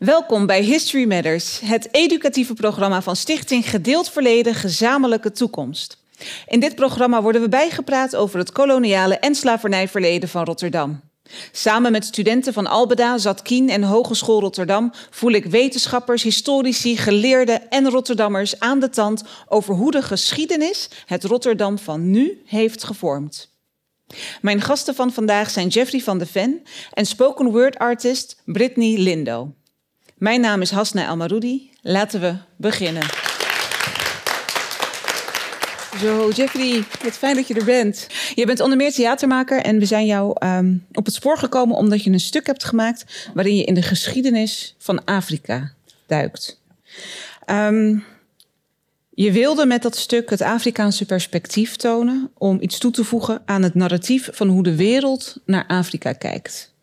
Welkom bij History Matters, het educatieve programma van Stichting Gedeeld Verleden Gezamenlijke Toekomst. In dit programma worden we bijgepraat over het koloniale en slavernijverleden van Rotterdam. Samen met studenten van Albeda, Zatkien en Hogeschool Rotterdam voel ik wetenschappers, historici, geleerden en Rotterdammers aan de tand over hoe de geschiedenis het Rotterdam van nu heeft gevormd. Mijn gasten van vandaag zijn Jeffrey van de Ven en spoken word artist Brittany Lindo. Mijn naam is Hasna Almaroudi. Laten we beginnen. Zo, Jeffrey, wat fijn dat je er bent. Je bent onder meer theatermaker en we zijn jou ehm, op het spoor gekomen omdat je een stuk hebt gemaakt waarin je in de geschiedenis van Afrika duikt. Ehm, je wilde met dat stuk het Afrikaanse perspectief tonen om iets toe te voegen aan het narratief van hoe de wereld naar Afrika kijkt.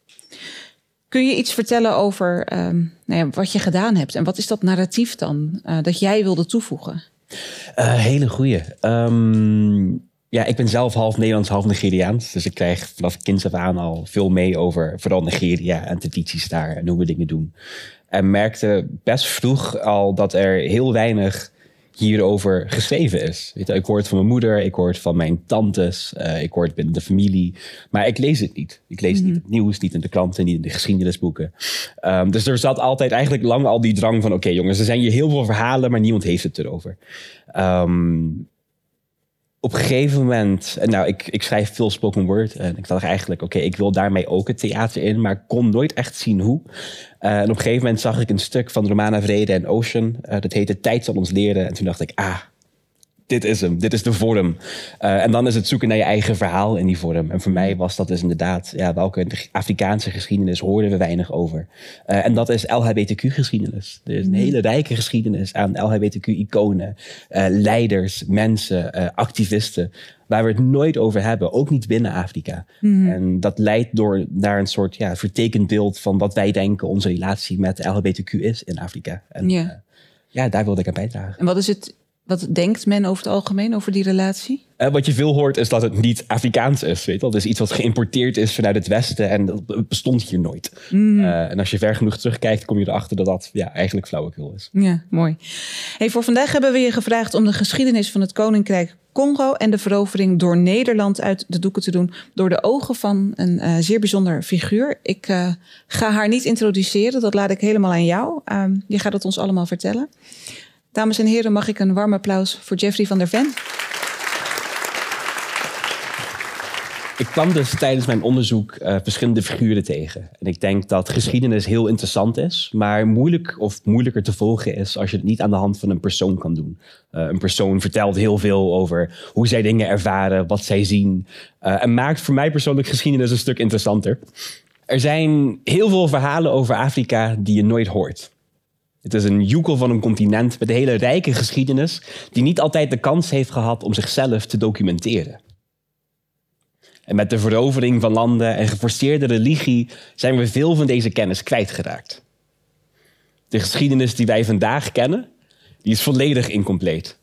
Kun je iets vertellen over ehm, nou ja, wat je gedaan hebt en wat is dat narratief dan uh, dat jij wilde toevoegen? Uh, hele goeie. Um, ja, ik ben zelf half Nederlands, half Nigeriaans. Dus ik krijg vanaf kinds af aan al veel mee over vooral Nigeria en tradities daar en hoe we dingen doen. En merkte best vroeg al dat er heel weinig hierover geschreven is. Weet je, ik hoor het van mijn moeder, ik hoor het van mijn tantes, uh, ik hoor het binnen de familie. Maar ik lees het niet. Ik lees mm -hmm. niet het nieuws, niet in de kranten, niet in de geschiedenisboeken. Um, dus er zat altijd eigenlijk lang al die drang van... oké okay, jongens, er zijn hier heel veel verhalen, maar niemand heeft het erover. Um, op een gegeven moment, nou, ik, ik schrijf veel spoken word. En ik dacht eigenlijk, oké, ik wil daarmee ook het theater in, maar kon nooit echt zien hoe. Uh, en op een gegeven moment zag ik een stuk van Romana Vrede en Ocean. Uh, dat heette Tijd zal ons leren. En toen dacht ik, ah, dit is hem, dit is de vorm. Uh, en dan is het zoeken naar je eigen verhaal in die vorm. En voor mij was dat dus inderdaad, ja, welke Afrikaanse geschiedenis hoorden we weinig over. Uh, en dat is LHBTQ-geschiedenis. Er is een hele rijke geschiedenis aan LHBTQ-iconen, uh, leiders, mensen, activisten, waar we het nooit over hebben, ook niet binnen Afrika. Mm. En dat leidt door naar een soort ja, vertekend beeld van wat wij denken onze relatie met LHBTQ is in Afrika. En yeah. ja, daar wilde ik aan bijdragen. En wat is het wat denkt men over het algemeen over die relatie? Uh, wat je veel hoort is dat het niet Afrikaans is. Weet wel? Dus iets wat geïmporteerd is vanuit het Westen en dat bestond hier nooit. Mm. Uh, en als je ver genoeg terugkijkt, kom je erachter dat dat ja, eigenlijk flauwekul is. Ja, mooi. Hey, voor vandaag hebben we je gevraagd om de geschiedenis van het Koninkrijk Congo en de verovering door Nederland uit de doeken te doen. Door de ogen van een uh, zeer bijzonder figuur. Ik ga haar niet introduceren, dat laat ik helemaal aan jou. je gaat het ons allemaal vertellen. Dames en heren, mag ik een warm applaus voor Jeffrey van der Ven? Ik kwam dus tijdens mijn onderzoek uh, verschillende figuren tegen. En ik denk dat geschiedenis heel interessant is, maar moeilijk of moeilijker te volgen is als je het niet aan de hand van een persoon kan doen. Uh, een persoon vertelt heel veel over hoe zij dingen ervaren, wat zij zien. Uh, en maakt voor mij persoonlijk geschiedenis een stuk interessanter. Er zijn heel veel verhalen over Afrika die je nooit hoort. Het is een joekel van een continent met een hele rijke geschiedenis, die niet altijd de kans heeft gehad om zichzelf te documenteren. En met de verovering van landen en geforceerde religie zijn we veel van deze kennis kwijtgeraakt. De geschiedenis die wij vandaag kennen, die is volledig incompleet.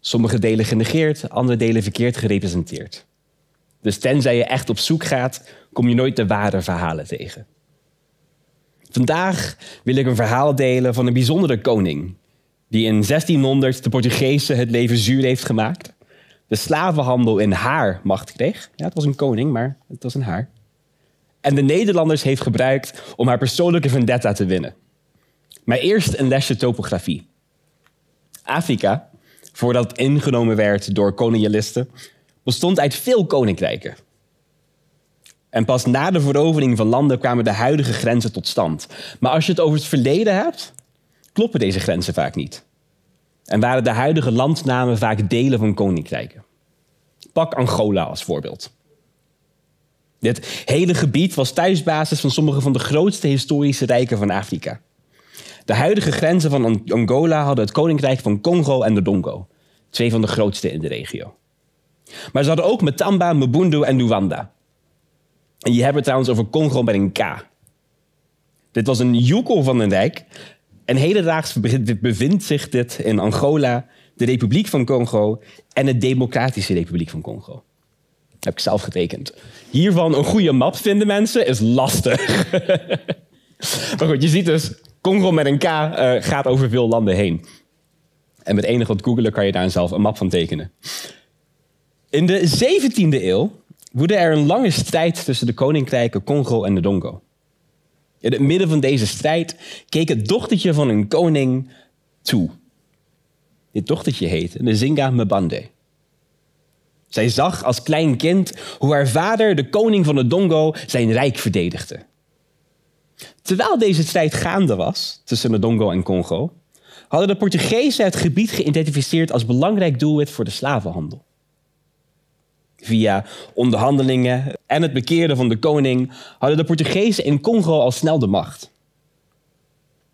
Sommige delen genegeerd, andere delen verkeerd gerepresenteerd. Dus tenzij je echt op zoek gaat, kom je nooit de ware verhalen tegen. Vandaag wil ik een verhaal delen van een bijzondere koning. Die in 1600 de Portugezen het leven zuur heeft gemaakt. De slavenhandel in haar macht kreeg. Ja, het was een koning, maar het was een haar. En de Nederlanders heeft gebruikt om haar persoonlijke vendetta te winnen. Maar eerst een lesje topografie. Afrika, voordat het ingenomen werd door kolonialisten, bestond uit veel koninkrijken. En pas na de verovering van landen kwamen de huidige grenzen tot stand. Maar als je het over het verleden hebt, kloppen deze grenzen vaak niet. En waren de huidige landnamen vaak delen van koninkrijken. Pak Angola als voorbeeld. Dit hele gebied was thuisbasis van sommige van de grootste historische rijken van Afrika. De huidige grenzen van Angola hadden het koninkrijk van Congo en de Dongo, twee van de grootste in de regio. Maar ze hadden ook Metamba, Mbundu en Luanda, en je hebt het trouwens over Congo met een K. Dit was een joekel van een rijk. En hedendaags bevindt zich dit in Angola, de Republiek van Congo en de Democratische Republiek van Congo. Heb ik zelf getekend. Hiervan een goede map vinden mensen is lastig. maar goed, je ziet dus Congo met een K eh, gaat over veel landen heen. En met enig wat googelen kan je daar zelf een map van tekenen. In de 17e eeuw woedde er een lange strijd tussen de koninkrijken Congo en de Dongo. In het midden van deze strijd keek het dochtertje van een koning toe. Dit dochtertje heette Nzinga Mbande. Zij zag als klein kind hoe haar vader, de koning van de Dongo, zijn rijk verdedigde. Terwijl deze strijd gaande was tussen de Dongo en Congo, hadden de Portugezen het gebied geïdentificeerd als belangrijk doelwit voor de slavenhandel. Via onderhandelingen en het bekeren van de koning hadden de Portugezen in Congo al snel de macht.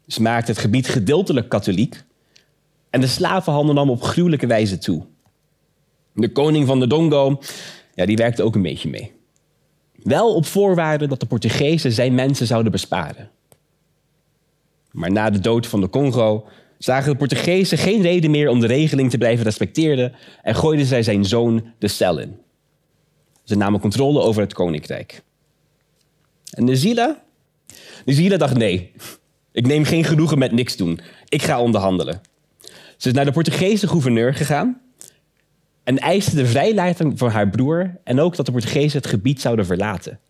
Ze maakten het gebied gedeeltelijk katholiek en de slavenhandel nam op gruwelijke wijze toe. De koning van de Dongo, ja, die werkte ook een beetje mee. Wel op voorwaarde dat de Portugezen zijn mensen zouden besparen. Maar na de dood van de Congo zagen de Portugezen geen reden meer om de regeling te blijven respecteren en gooiden zij zijn zoon de cel in. Ze namen controle over het koninkrijk. En Nezila? Nezila dacht nee, ik neem geen genoegen met niks doen. Ik ga onderhandelen. Ze is naar de Portugese gouverneur gegaan en eiste de vrijlating van haar broer en ook dat de Portugezen het gebied zouden verlaten.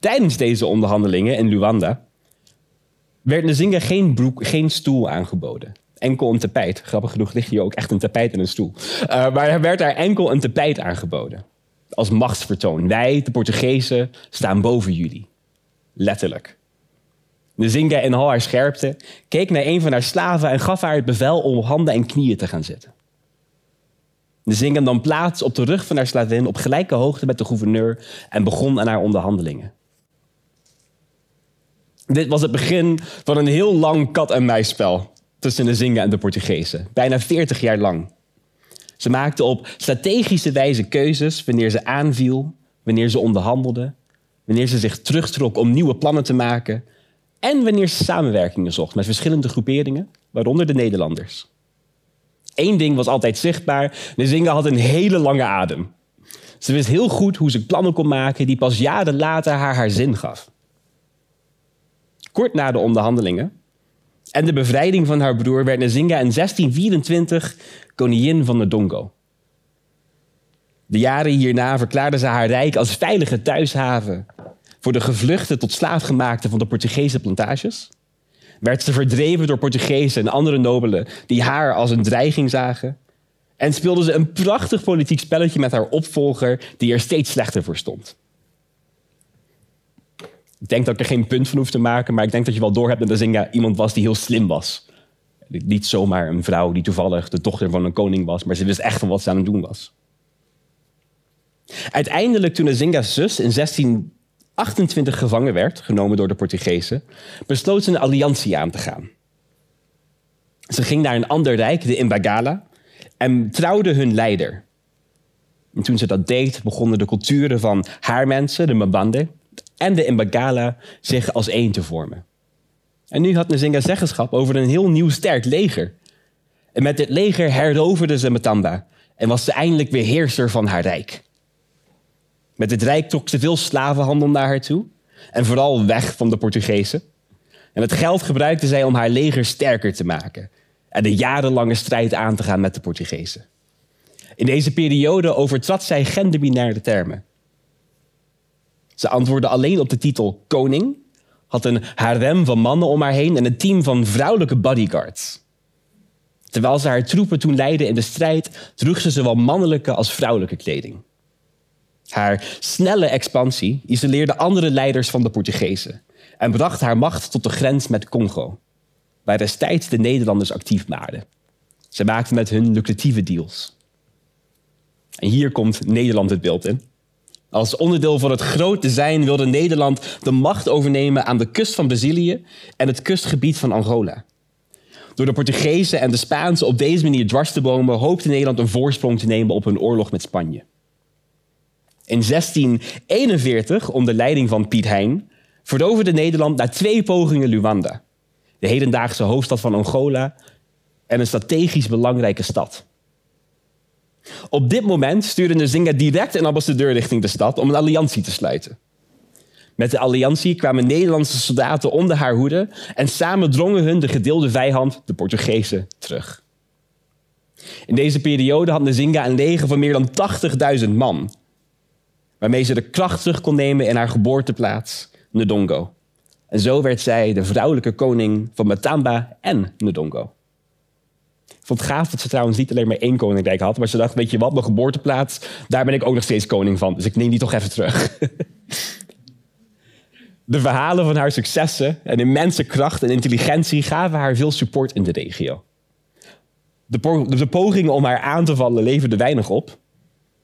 Tijdens deze onderhandelingen in Luanda werd Nzinga geen, broek, geen stoel aangeboden. Enkel een tapijt. Grappig genoeg ligt hier ook echt een tapijt en een stoel. Uh, maar er werd daar enkel een tapijt aangeboden. Als machtsvertoon. Wij, de Portugezen, staan boven jullie. Letterlijk. Nzinga in al haar scherpte keek naar een van haar slaven en gaf haar het bevel om handen en knieën te gaan zitten. Nzinga nam plaats op de rug van haar slavin op gelijke hoogte met de gouverneur en begon aan haar onderhandelingen. Dit was het begin van een heel lang kat-en-muisspel tussen de Zinga en de Portugezen. Bijna 40 jaar lang. Ze maakten op strategische wijze keuzes wanneer ze aanviel, wanneer ze onderhandelde, wanneer ze zich terugtrok om nieuwe plannen te maken en wanneer ze samenwerkingen zocht met verschillende groeperingen, waaronder de Nederlanders. Eén ding was altijd zichtbaar: de Zinga had een hele lange adem. Ze wist heel goed hoe ze plannen kon maken die pas jaren later haar haar zin gaf kort na de onderhandelingen en de bevrijding van haar broer werd Nzinga in 1624 koningin van de Dongo. De jaren hierna verklaarde ze haar rijk als veilige thuishaven voor de gevluchten tot slaafgemaakten van de Portugese plantages. Werd ze verdreven door Portugezen en andere nobelen die haar als een dreiging zagen. En speelde ze een prachtig politiek spelletje met haar opvolger die er steeds slechter voor stond. Ik denk dat ik er geen punt van hoef te maken, maar ik denk dat je wel doorhebt dat Zinga iemand was die heel slim was. Niet zomaar een vrouw die toevallig de dochter van een koning was, maar ze wist echt van wat ze aan het doen was. Uiteindelijk, toen de Zinga's zus in 1628 gevangen werd, genomen door de Portugezen, besloot ze een alliantie aan te gaan. Ze ging naar een ander rijk, de Imbagala, en trouwde hun leider. En toen ze dat deed, begonnen de culturen van haar mensen, de Mbande, en de Mbagala zich als één te vormen. En nu had Nzinga zeggenschap over een heel nieuw sterk leger. En met dit leger heroverde ze Matamba en was ze eindelijk weer heerser van haar rijk. Met dit rijk trok ze veel slavenhandel naar haar toe en vooral weg van de Portugezen. En het geld gebruikte zij om haar leger sterker te maken en de jarenlange strijd aan te gaan met de Portugezen. In deze periode overtrad zij genderbinaire termen. Ze antwoordde alleen op de titel koning, had een harem van mannen om haar heen en een team van vrouwelijke bodyguards. Terwijl ze haar troepen toen leidde in de strijd, droeg ze zowel mannelijke als vrouwelijke kleding. Haar snelle expansie isoleerde andere leiders van de Portugezen en bracht haar macht tot de grens met Congo, waar destijds de Nederlanders actief waren. Ze maakten met hun lucratieve deals. En hier komt Nederland het beeld in. Als onderdeel van het grote zijn wilde Nederland de macht overnemen aan de kust van Brazilië en het kustgebied van Angola. Door de Portugezen en de Spaanse op deze manier dwars te bomen, hoopte Nederland een voorsprong te nemen op hun oorlog met Spanje. In 1641, onder leiding van Piet Hein, veroverde Nederland na twee pogingen Luanda, de hedendaagse hoofdstad van Angola en een strategisch belangrijke stad. Op dit moment stuurde Nzinga direct een ambassadeur richting de stad om een alliantie te sluiten. Met de alliantie kwamen Nederlandse soldaten onder haar hoede en samen drongen hun de gedeelde vijand, de Portugezen, terug. In deze periode had Nzinga een leger van meer dan 80.000 man, waarmee ze de kracht terug kon nemen in haar geboorteplaats, Ndongo. En zo werd zij de vrouwelijke koning van Matamba en Ndongo. Vond het gaaf dat ze trouwens niet alleen maar één koninkrijk had, maar ze dacht, weet je wat, mijn geboorteplaats, daar ben ik ook nog steeds koning van, dus ik neem die toch even terug. De verhalen van haar successen en immense kracht en intelligentie gaven haar veel support in de regio. De, de pogingen om haar aan te vallen leverden weinig op.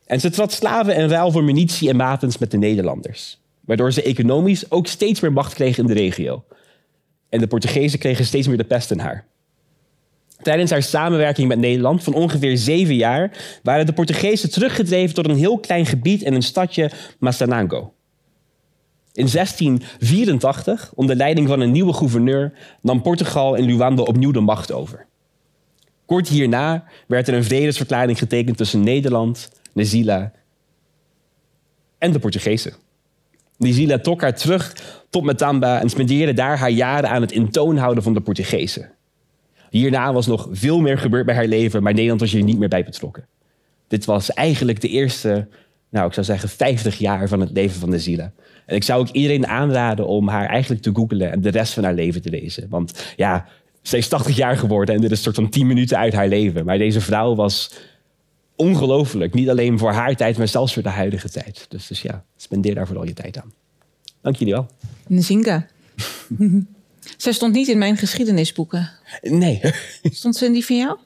En ze trad slaven en ruil voor munitie en wapens met de Nederlanders. Waardoor ze economisch ook steeds meer macht kreeg in de regio. En de Portugezen kregen steeds meer de pest in haar. Tijdens haar samenwerking met Nederland van ongeveer zeven jaar waren de Portugezen teruggedreven tot een heel klein gebied in een stadje Massanango. In 1684, onder leiding van een nieuwe gouverneur, nam Portugal in Luanda opnieuw de macht over. Kort hierna werd er een vredesverklaring getekend tussen Nederland, Nezila en de Portugezen. Nezila trok haar terug tot Matamba en spendeerde daar haar jaren aan het intoonhouden van de Portugezen. Hierna was nog veel meer gebeurd bij haar leven, maar Nederland was hier niet meer bij betrokken. Dit was eigenlijk de eerste, nou ik zou zeggen, 50 jaar van het leven van Nezila. En ik zou ook iedereen aanraden om haar eigenlijk te googlen en de rest van haar leven te lezen. Want ja, ze is 80 jaar geworden en dit is een soort van 10 minuten uit haar leven. Maar deze vrouw was ongelooflijk. Niet alleen voor haar tijd, maar zelfs voor de huidige tijd. Dus, dus ja, spendeer daar vooral je tijd aan. Dank jullie wel. Nzinga. Zij stond niet in mijn geschiedenisboeken. Nee. Stond ze in die van jou?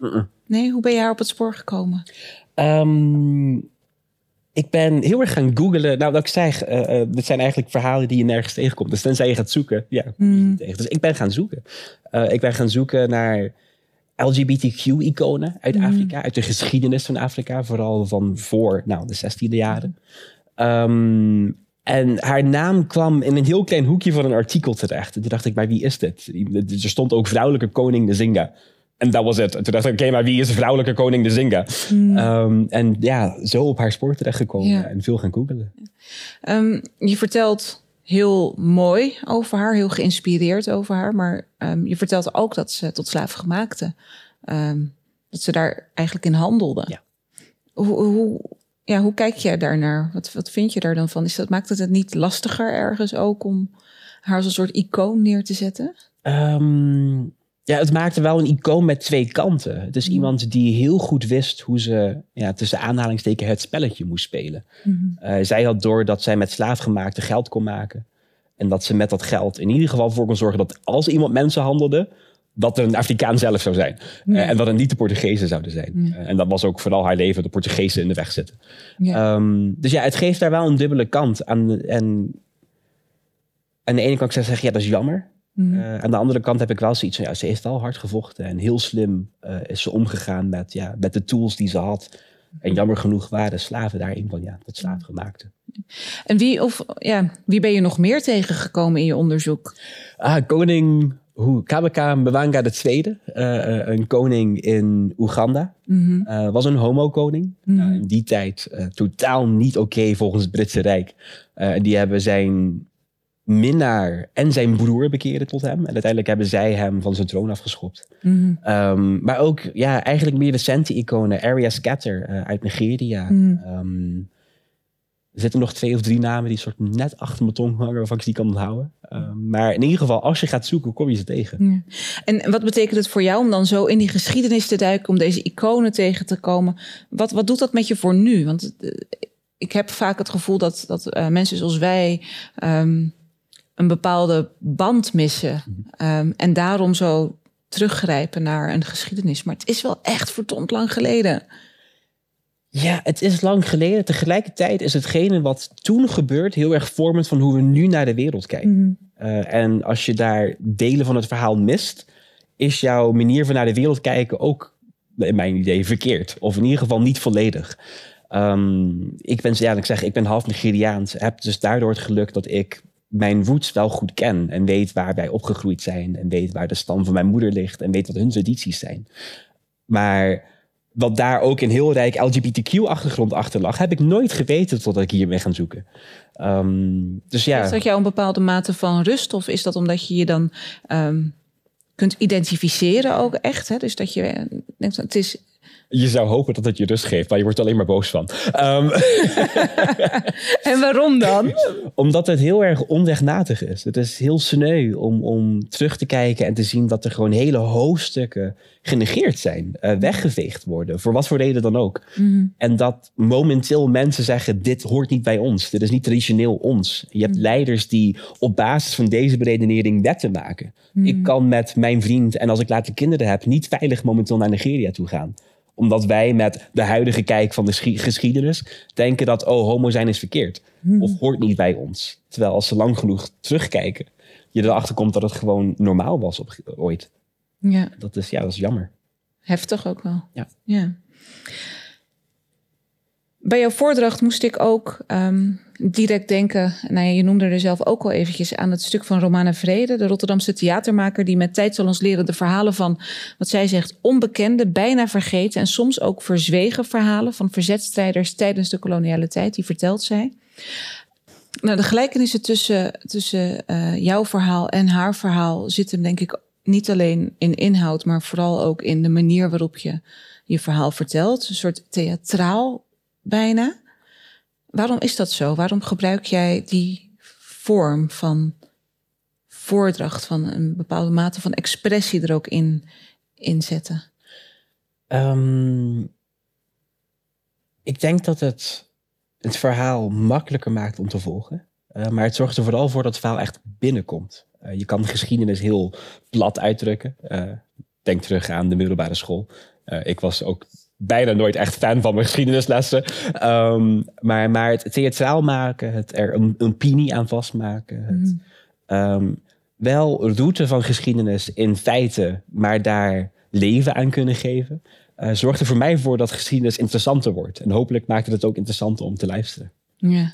Nee, hoe ben je haar op het spoor gekomen? Um, ik ben heel erg gaan googlen. Nou, wat ik zeg, uh, uh, dit zijn eigenlijk verhalen die je nergens tegenkomt. Dus tenzij je gaat zoeken, ja, tegen. Dus ik ben gaan zoeken. Uh, ik ben gaan zoeken naar LGBTQ-iconen uit Afrika, uit de geschiedenis van Afrika, vooral van voor nou, de 16e jaren. Um, en haar naam kwam in een heel klein hoekje van een artikel terecht. En toen dacht ik, maar wie is dit? Er stond ook vrouwelijke koning de Zinga. En dat was het. Toen dacht ik, oké, okay, maar wie is de vrouwelijke koning de Zinga? Hmm. Um, en ja, zo op haar spoor terechtgekomen Ja. en veel gaan googelen. Um, je vertelt heel mooi over haar, heel geïnspireerd over haar. Maar um, je vertelt ook dat ze tot slaven maakte. dat ze daar eigenlijk in handelde. Ja. Hoe, hoe, ja, hoe kijk jij daarnaar? Wat, wat vind je daar dan van? Is dat, maakt het het niet lastiger ergens ook om haar als een soort icoon neer te zetten? Um, ja, het maakte wel een icoon met twee kanten. Het is Mm. iemand die heel goed wist hoe ze ja, tussen aanhalingstekens het spelletje moest spelen. Mm-hmm. Uh, zij had door dat zij met slaafgemaakte geld kon maken. En dat ze met dat geld in ieder geval voor kon zorgen dat als iemand mensen handelde, dat er een Afrikaan zelf zou zijn. Ja. Uh, en dat het niet de Portugezen zouden zijn. Ja. Uh, en dat was ook vooral haar leven, de Portugezen in de weg zitten. Ja. Um, dus ja, het geeft daar wel een dubbele kant. Aan, en aan de ene kant kan ik zeggen, ja, dat is jammer. Mhm. Uh, aan de andere kant heb ik wel zoiets van, ja, ze heeft wel hard gevochten. En heel slim uh, is ze omgegaan met, ja, met de tools die ze had. En jammer genoeg waren slaven daar een van, ja, dat slaafgemaakte. En wie, of, ja, wie ben je nog meer tegengekomen in je onderzoek? Ah, koning Kabaka Mbanga II, uh, een koning in Oeganda. Mm -hmm. was een homo-koning. Mhm. -hmm. in die tijd totaal niet oké okay volgens het Britse Rijk. Die hebben zijn minnaar en zijn broer bekeren tot hem. En uiteindelijk hebben zij hem van zijn troon afgeschopt. -hmm. um, maar ook ja, eigenlijk meer recente iconen. Arya Scatter uit Nigeria. Mhm. Um, er zitten nog twee of drie namen die soort net achter mijn tong hangen... waarvan ik die kan onthouden. Um, maar in ieder geval, als je gaat zoeken, kom je ze tegen. Ja. En wat betekent het voor jou om dan zo in die geschiedenis te duiken... om deze iconen tegen te komen? Wat, wat doet dat met je voor nu? Want uh, ik heb vaak het gevoel dat, dat uh, mensen zoals wij... Um, een bepaalde band missen. Um, en daarom zo teruggrijpen naar een geschiedenis. Maar het is wel echt verdomd lang geleden. Ja, het is lang geleden. Tegelijkertijd is hetgene wat toen gebeurt heel erg vormend van hoe we nu naar de wereld kijken. Mhm. Mm -hmm. uh, en als je daar delen van het verhaal mist, is jouw manier van naar de wereld kijken ook, in mijn idee, verkeerd. Of in ieder geval niet volledig. Um, ik ben, ja, ik zeg, ik ben half Nigeriaans. Heb dus daardoor het geluk dat ik mijn roots wel goed ken en weet waar wij opgegroeid zijn en weet waar de stam van mijn moeder ligt en weet wat hun tradities zijn. Maar wat daar ook een heel rijk LGBTQ-achtergrond achter lag, heb ik nooit geweten totdat ik hier ben gaan zoeken. Ehm, dus ja. Is dat jou een bepaalde mate van rust? Of is dat omdat je je dan ehm, kunt identificeren ook echt? Hè? Dus dat je denkt, het is je zou hopen dat het je rust geeft, maar je wordt er alleen maar boos van. Um, en waarom dan? Omdat het heel erg onrechtmatig is. Het is heel sneu om, om terug te kijken en te zien dat er gewoon hele hoofdstukken genegeerd zijn, uh, weggeveegd worden, voor wat voor reden dan ook. Mhm. En dat momenteel mensen zeggen: dit hoort niet bij ons, dit is niet traditioneel ons. Je hebt mhm. leiders die op basis van deze beredenering wetten maken. Mhm. Ik kan met mijn vriend en als ik later kinderen heb, niet veilig momenteel naar Nigeria toe gaan omdat wij met de huidige kijk van de geschiedenis denken dat, oh, homo zijn is verkeerd. Hmm. Of hoort niet bij ons. Terwijl als ze lang genoeg terugkijken, je erachter komt dat het gewoon normaal was op, ooit. Ja. Dat is, ja, dat is jammer. Heftig ook wel. Ja. ja. Bij jouw voordracht moest ik ook ehm, direct denken, nou ja, je noemde er zelf ook al eventjes aan het stuk van Romana Vrede, de Rotterdamse theatermaker die met tijd zal ons leren de verhalen van, wat zij zegt, onbekende, bijna vergeten en soms ook verzwegen verhalen van verzetstrijders tijdens de koloniale tijd, die vertelt zij. Nou, de gelijkenissen tussen, tussen uh, jouw verhaal en haar verhaal zitten denk ik niet alleen in inhoud, maar vooral ook in de manier waarop je je verhaal vertelt. Een soort theatraal bijna. Waarom is dat zo? Waarom gebruik jij die vorm van voordracht, van een bepaalde mate van expressie er ook in, inzetten? Um, ik denk dat het het verhaal makkelijker maakt om te volgen. Uh, maar het zorgt er vooral voor dat het verhaal echt binnenkomt. Uh, je kan de geschiedenis heel plat uitdrukken. Uh, denk terug aan de middelbare school. ik was ook bijna nooit echt fan van mijn geschiedenislessen. Um, maar, maar het theatraal maken, het er een, een opinie aan vastmaken. Het, um, wel route van geschiedenis in feite, maar daar leven aan kunnen geven. Uh, zorgt er voor mij voor dat geschiedenis interessanter wordt. En hopelijk maakt het het ook interessanter om te luisteren. Ja.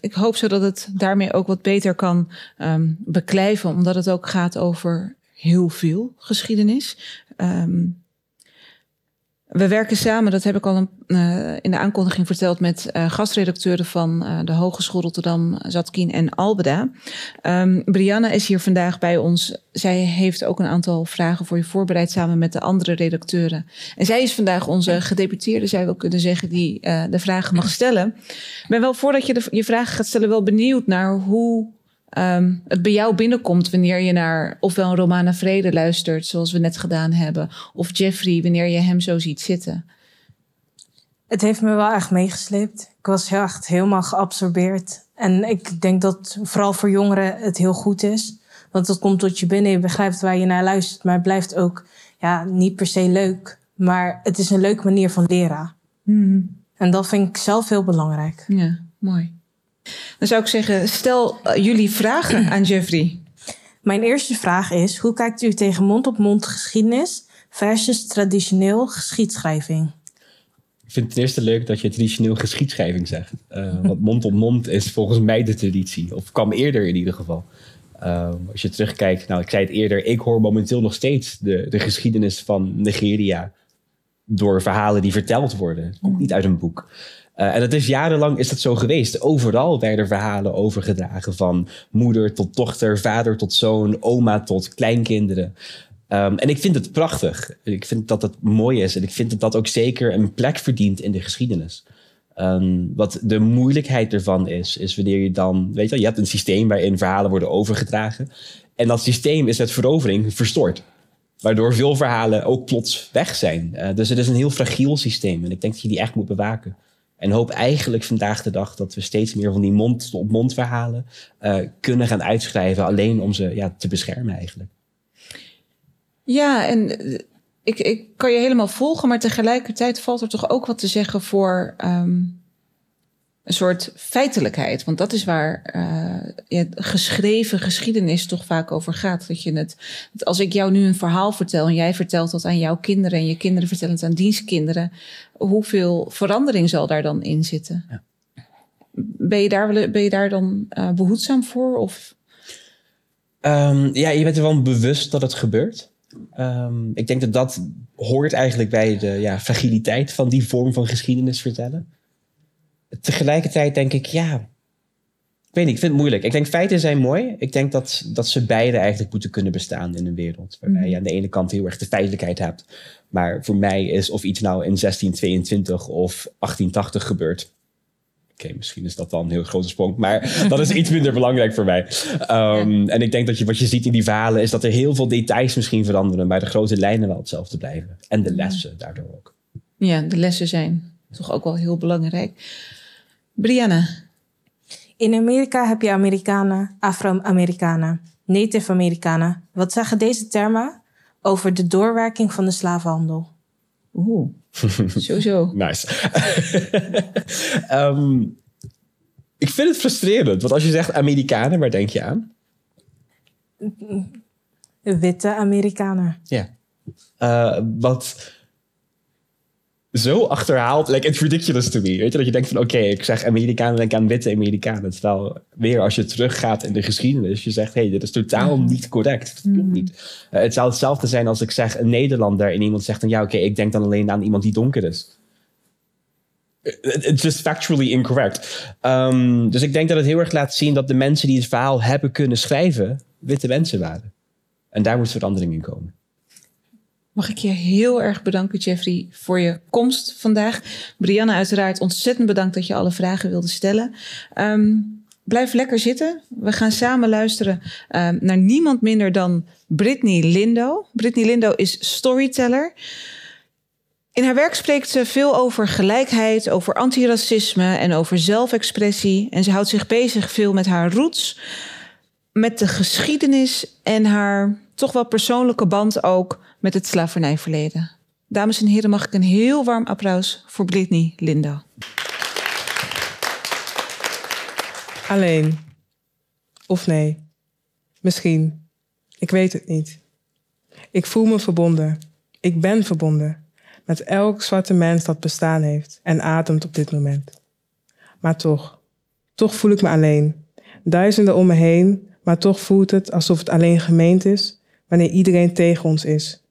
ik hoop zo dat het daarmee ook wat beter kan um, beklijven, omdat het ook gaat over heel veel geschiedenis. Um, we werken samen, dat heb ik al uh, in de aankondiging verteld, met uh, gastredacteuren van uh, de Hogeschool Rotterdam, Zatkien en Albeda. Um, Brianna is hier vandaag bij ons. Zij heeft ook een aantal vragen voor je voorbereid samen met de andere redacteuren. En zij is vandaag onze gedeputeerde, zou je wel kunnen zeggen, die de vragen mag stellen. Ik ben wel voordat je de, je vragen gaat stellen, wel benieuwd naar hoe um, het bij jou binnenkomt wanneer je naar ofwel een Romana Vrede luistert, zoals we net gedaan hebben, of Jeffrey, wanneer je hem zo ziet zitten? Het heeft me wel echt meegesleept. Ik was echt helemaal geabsorbeerd. En ik denk dat vooral voor jongeren het heel goed is. Want dat komt tot je binnen, je begrijpt waar je naar luistert. Maar het blijft ook ja, niet per se leuk. Maar het is een leuke manier van leren. Mm. En dat vind ik zelf heel belangrijk. Ja, mooi. Dan zou ik zeggen, stel uh, jullie vragen aan Jeffrey. Mijn eerste vraag is: hoe kijkt u tegen mond-op-mond geschiedenis versus traditioneel geschiedschrijving? Ik vind het ten eerste leuk dat je traditioneel geschiedschrijving zegt. Uh, want mond-op-mond is volgens mij de traditie, of kwam eerder in ieder geval. Uh, als je terugkijkt, nou, ik zei het eerder, ik hoor momenteel nog steeds de, de geschiedenis van Nigeria door verhalen die verteld worden. Het komt niet uit een boek. Uh, en dat is jarenlang is dat zo geweest. Overal werden verhalen overgedragen van moeder tot dochter, vader tot zoon, oma tot kleinkinderen. Um, en ik vind het prachtig. Ik vind dat het mooi is. En ik vind dat dat ook zeker een plek verdient in de geschiedenis. Um, wat de moeilijkheid ervan is, is wanneer je dan, weet je wel, je hebt een systeem waarin verhalen worden overgedragen. En dat systeem is met verovering verstoord. Waardoor veel verhalen ook plots weg zijn. Uh, dus het is een heel fragiel systeem. En ik denk dat je die echt moet bewaken. En hoop eigenlijk vandaag de dag dat we steeds meer van die mond-op-mond verhalen uh, kunnen gaan uitschrijven. Alleen om ze ja, te beschermen eigenlijk. Ja, en eh, ik, ik kan je helemaal volgen, maar tegelijkertijd valt er toch ook wat te zeggen voor um, een soort feitelijkheid. Want dat is waar uh, ja, geschreven geschiedenis toch vaak over gaat. Dat je het, dat als ik jou nu een verhaal vertel en jij vertelt dat aan jouw kinderen en je kinderen vertellen het aan dienstkinderen, hoeveel verandering zal daar dan in zitten? Ja. Ben, je daar, ben je daar dan uh, behoedzaam voor? Of? Um, ja, je bent er wel bewust dat het gebeurt. Ehm, ik denk dat dat hoort eigenlijk bij de ja, fragiliteit van die vorm van geschiedenis vertellen. Tegelijkertijd denk ik, ja, ik weet niet, ik vind het moeilijk. Ik denk feiten zijn mooi. Ik denk dat, dat ze beide eigenlijk moeten kunnen bestaan in een wereld. Waarbij je aan de ene kant heel erg de feitelijkheid hebt. Maar voor mij is of iets nou in 1622 of 1880 gebeurt. Oké, misschien is dat dan een heel grote sprong, maar dat is iets minder belangrijk voor mij. Um, En ik denk dat je, wat je ziet in die verhalen is dat er heel veel details misschien veranderen, maar de grote lijnen wel hetzelfde blijven. En de lessen daardoor ook. Ja, de lessen zijn toch ook wel heel belangrijk. Brianna. In Amerika heb je Amerikanen, Afro-Amerikanen, Native Amerikanen. Wat zeggen deze termen over de doorwerking van de slavenhandel? Oeh, sowieso. nice. um, ik vind het frustrerend, want als je zegt Amerikanen, waar denk je aan? Witte Amerikanen. Ja. Uh, wat zo achterhaald. Like, it's ridiculous to me. Weet je, dat je denkt van, oké, ik zeg Amerikanen, denk aan witte Amerikanen. Terwijl weer als je teruggaat in de geschiedenis, je zegt, hé, hey, dit is totaal mm. niet correct. Het klopt mm. niet. Uh, het zou hetzelfde zijn als ik zeg een Nederlander en iemand zegt dan, ja, oké, ik denk dan alleen aan iemand die donker is. It's just factually incorrect. Um, dus ik denk dat het heel erg laat zien dat de mensen die het verhaal hebben kunnen schrijven, witte mensen waren. En daar moet verandering in komen. Mag ik je heel erg bedanken, Jeffrey, voor je komst vandaag. Brianna, uiteraard ontzettend bedankt dat je alle vragen wilde stellen. Um, blijf lekker zitten. We gaan samen luisteren um, naar niemand minder dan Brittany Lindo. Brittany Lindo is storyteller. In haar werk spreekt ze veel over gelijkheid, over antiracisme en over zelfexpressie. En ze houdt zich bezig veel met haar roots, met de geschiedenis en haar toch wel persoonlijke band ook met het slavernijverleden. Dames en heren, mag ik een heel warm applaus voor Britney Linda. Alleen. Of nee. Misschien. Ik weet het niet. Ik voel me verbonden. Ik ben verbonden met elk zwarte mens dat bestaan heeft en ademt op dit moment. Maar toch, toch voel ik me alleen. Duizenden om me heen, maar toch voelt het alsof het alleen gemeend is wanneer iedereen tegen ons is.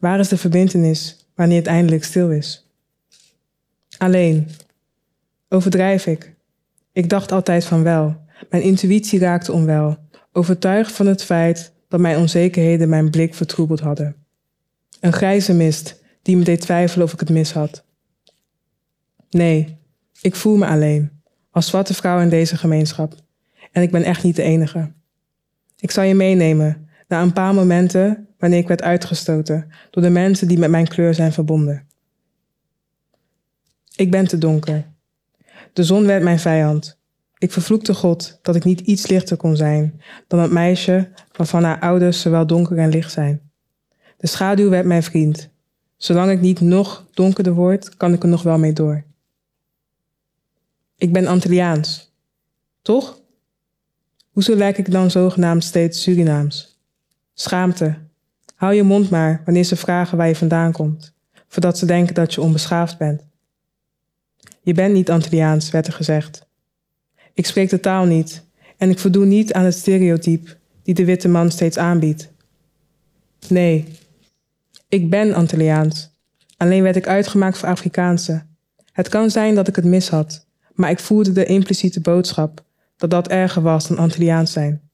Waar is de verbindenis wanneer het eindelijk stil is? Alleen. Overdrijf ik? Ik dacht altijd van wel. Mijn intuïtie raakte onwel, overtuigd van het feit dat mijn onzekerheden mijn blik vertroebeld hadden. Een grijze mist die me deed twijfelen of ik het mis had. Nee, ik voel me alleen, als zwarte vrouw in deze gemeenschap. En ik ben echt niet de enige. Ik zal je meenemen naar een paar momenten wanneer ik werd uitgestoten door de mensen die met mijn kleur zijn verbonden. Ik ben te donker. De zon werd mijn vijand. Ik vervloekte God dat ik niet iets lichter kon zijn dan het meisje waarvan haar ouders zowel donker en licht zijn. De schaduw werd mijn vriend. Zolang ik niet nog donkerder word, kan ik er nog wel mee door. Ik ben Antilliaans. Toch? Hoezo lijk ik dan zogenaamd steeds Surinaams? Schaamte, Hou je mond maar wanneer ze vragen waar je vandaan komt, voordat ze denken dat je onbeschaafd bent. Je bent niet Antilliaans, werd er gezegd. Ik spreek de taal niet en ik voldoe niet aan het stereotype die de witte man steeds aanbiedt. Nee, ik ben Antilliaans. Alleen werd ik uitgemaakt voor Afrikaanse. Het kan zijn dat ik het mis had, maar ik voelde de impliciete boodschap dat dat erger was dan Antilliaans zijn.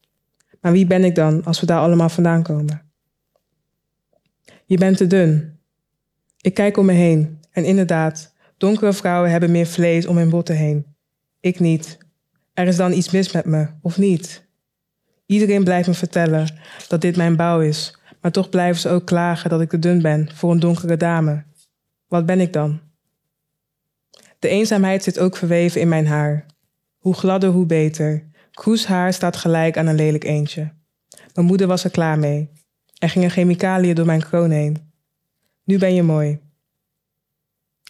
Maar wie ben ik dan als we daar allemaal vandaan komen? Je bent te dun. Ik kijk om me heen en inderdaad, donkere vrouwen hebben meer vlees om hun botten heen. Ik niet. Er is dan iets mis met me, of niet? Iedereen blijft me vertellen dat dit mijn bouw is, maar toch blijven ze ook klagen dat ik te dun ben voor een donkere dame. Wat ben ik dan? De eenzaamheid zit ook verweven in mijn haar. Hoe gladder, hoe beter. Kroes haar staat gelijk aan een lelijk eendje. Mijn moeder was er klaar mee. Er gingen chemicaliën door mijn kroon heen. Nu ben je mooi.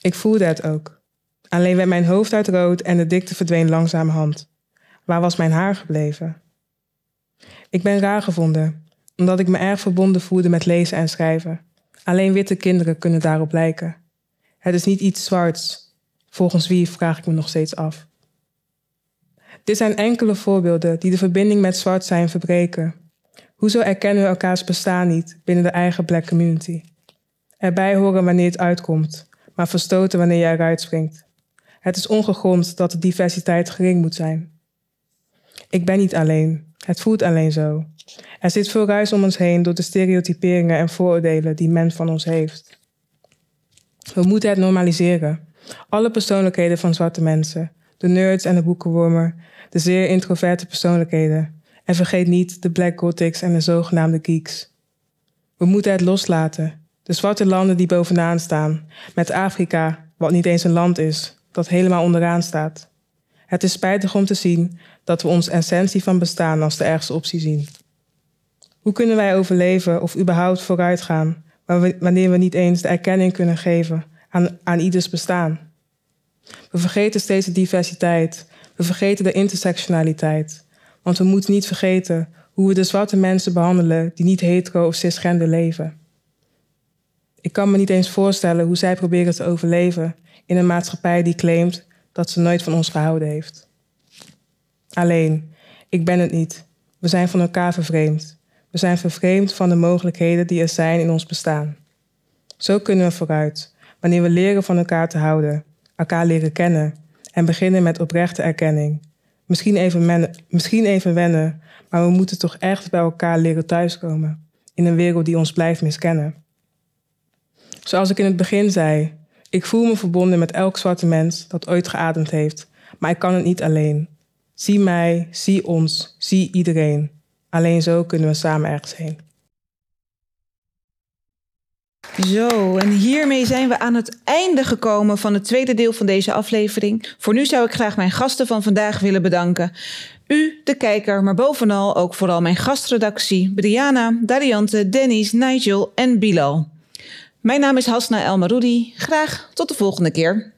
Ik voelde het ook. Alleen werd mijn hoofd uit rood en de dikte verdween langzamerhand. Waar was mijn haar gebleven? Ik ben raar gevonden, omdat ik me erg verbonden voelde met lezen en schrijven. Alleen witte kinderen kunnen daarop lijken. Het is niet iets zwarts. Volgens wie vraag ik me nog steeds af. Dit zijn enkele voorbeelden die de verbinding met zwart zijn verbreken. Hoezo erkennen we elkaars bestaan niet binnen de eigen black community? Erbij horen wanneer het uitkomt, maar verstoten wanneer je eruit springt. Het is ongegrond dat de diversiteit gering moet zijn. Ik ben niet alleen. Het voelt alleen zo. Er zit veel ruis om ons heen door de stereotyperingen en vooroordelen die men van ons heeft. We moeten het normaliseren. Alle persoonlijkheden van zwarte mensen, de nerds en de boekenwormen, de zeer introverte persoonlijkheden. En vergeet niet de black gothics en de zogenaamde geeks. We moeten het loslaten. De zwarte landen die bovenaan staan, met Afrika, wat niet eens een land is, dat helemaal onderaan staat. Het is spijtig om te zien dat we onze essentie van bestaan als de ergste optie zien. Hoe kunnen wij overleven of überhaupt vooruitgaan wanneer we niet eens de erkenning kunnen geven aan, aan ieders bestaan? We vergeten steeds de diversiteit, we vergeten de intersectionaliteit, want we moeten niet vergeten hoe we de zwarte mensen behandelen die niet hetero of cisgender leven. Ik kan me niet eens voorstellen hoe zij proberen te overleven in een maatschappij die claimt dat ze nooit van ons gehouden heeft. Alleen, ik ben het niet. We zijn van elkaar vervreemd. We zijn vervreemd van de mogelijkheden die er zijn in ons bestaan. Zo kunnen we vooruit, wanneer we leren van elkaar te houden, elkaar leren kennen en beginnen met oprechte erkenning. Misschien even, misschien even wennen, maar we moeten toch echt bij elkaar leren thuiskomen in een wereld die ons blijft miskennen. Zoals ik in het begin zei, ik voel me verbonden met elk zwarte mens dat ooit geademd heeft, maar ik kan het niet alleen. Zie mij, zie ons, zie iedereen. Alleen zo kunnen we samen ergens heen. Zo, en hiermee zijn we aan het einde gekomen van het tweede deel van deze aflevering. Voor nu zou ik graag mijn gasten van vandaag willen bedanken. U, de kijker, maar bovenal ook vooral mijn gastredactie, Briana, Dariante, Dennis, Nigel en Bilal. Mijn naam is Hasna El Maroudi. Graag tot de volgende keer.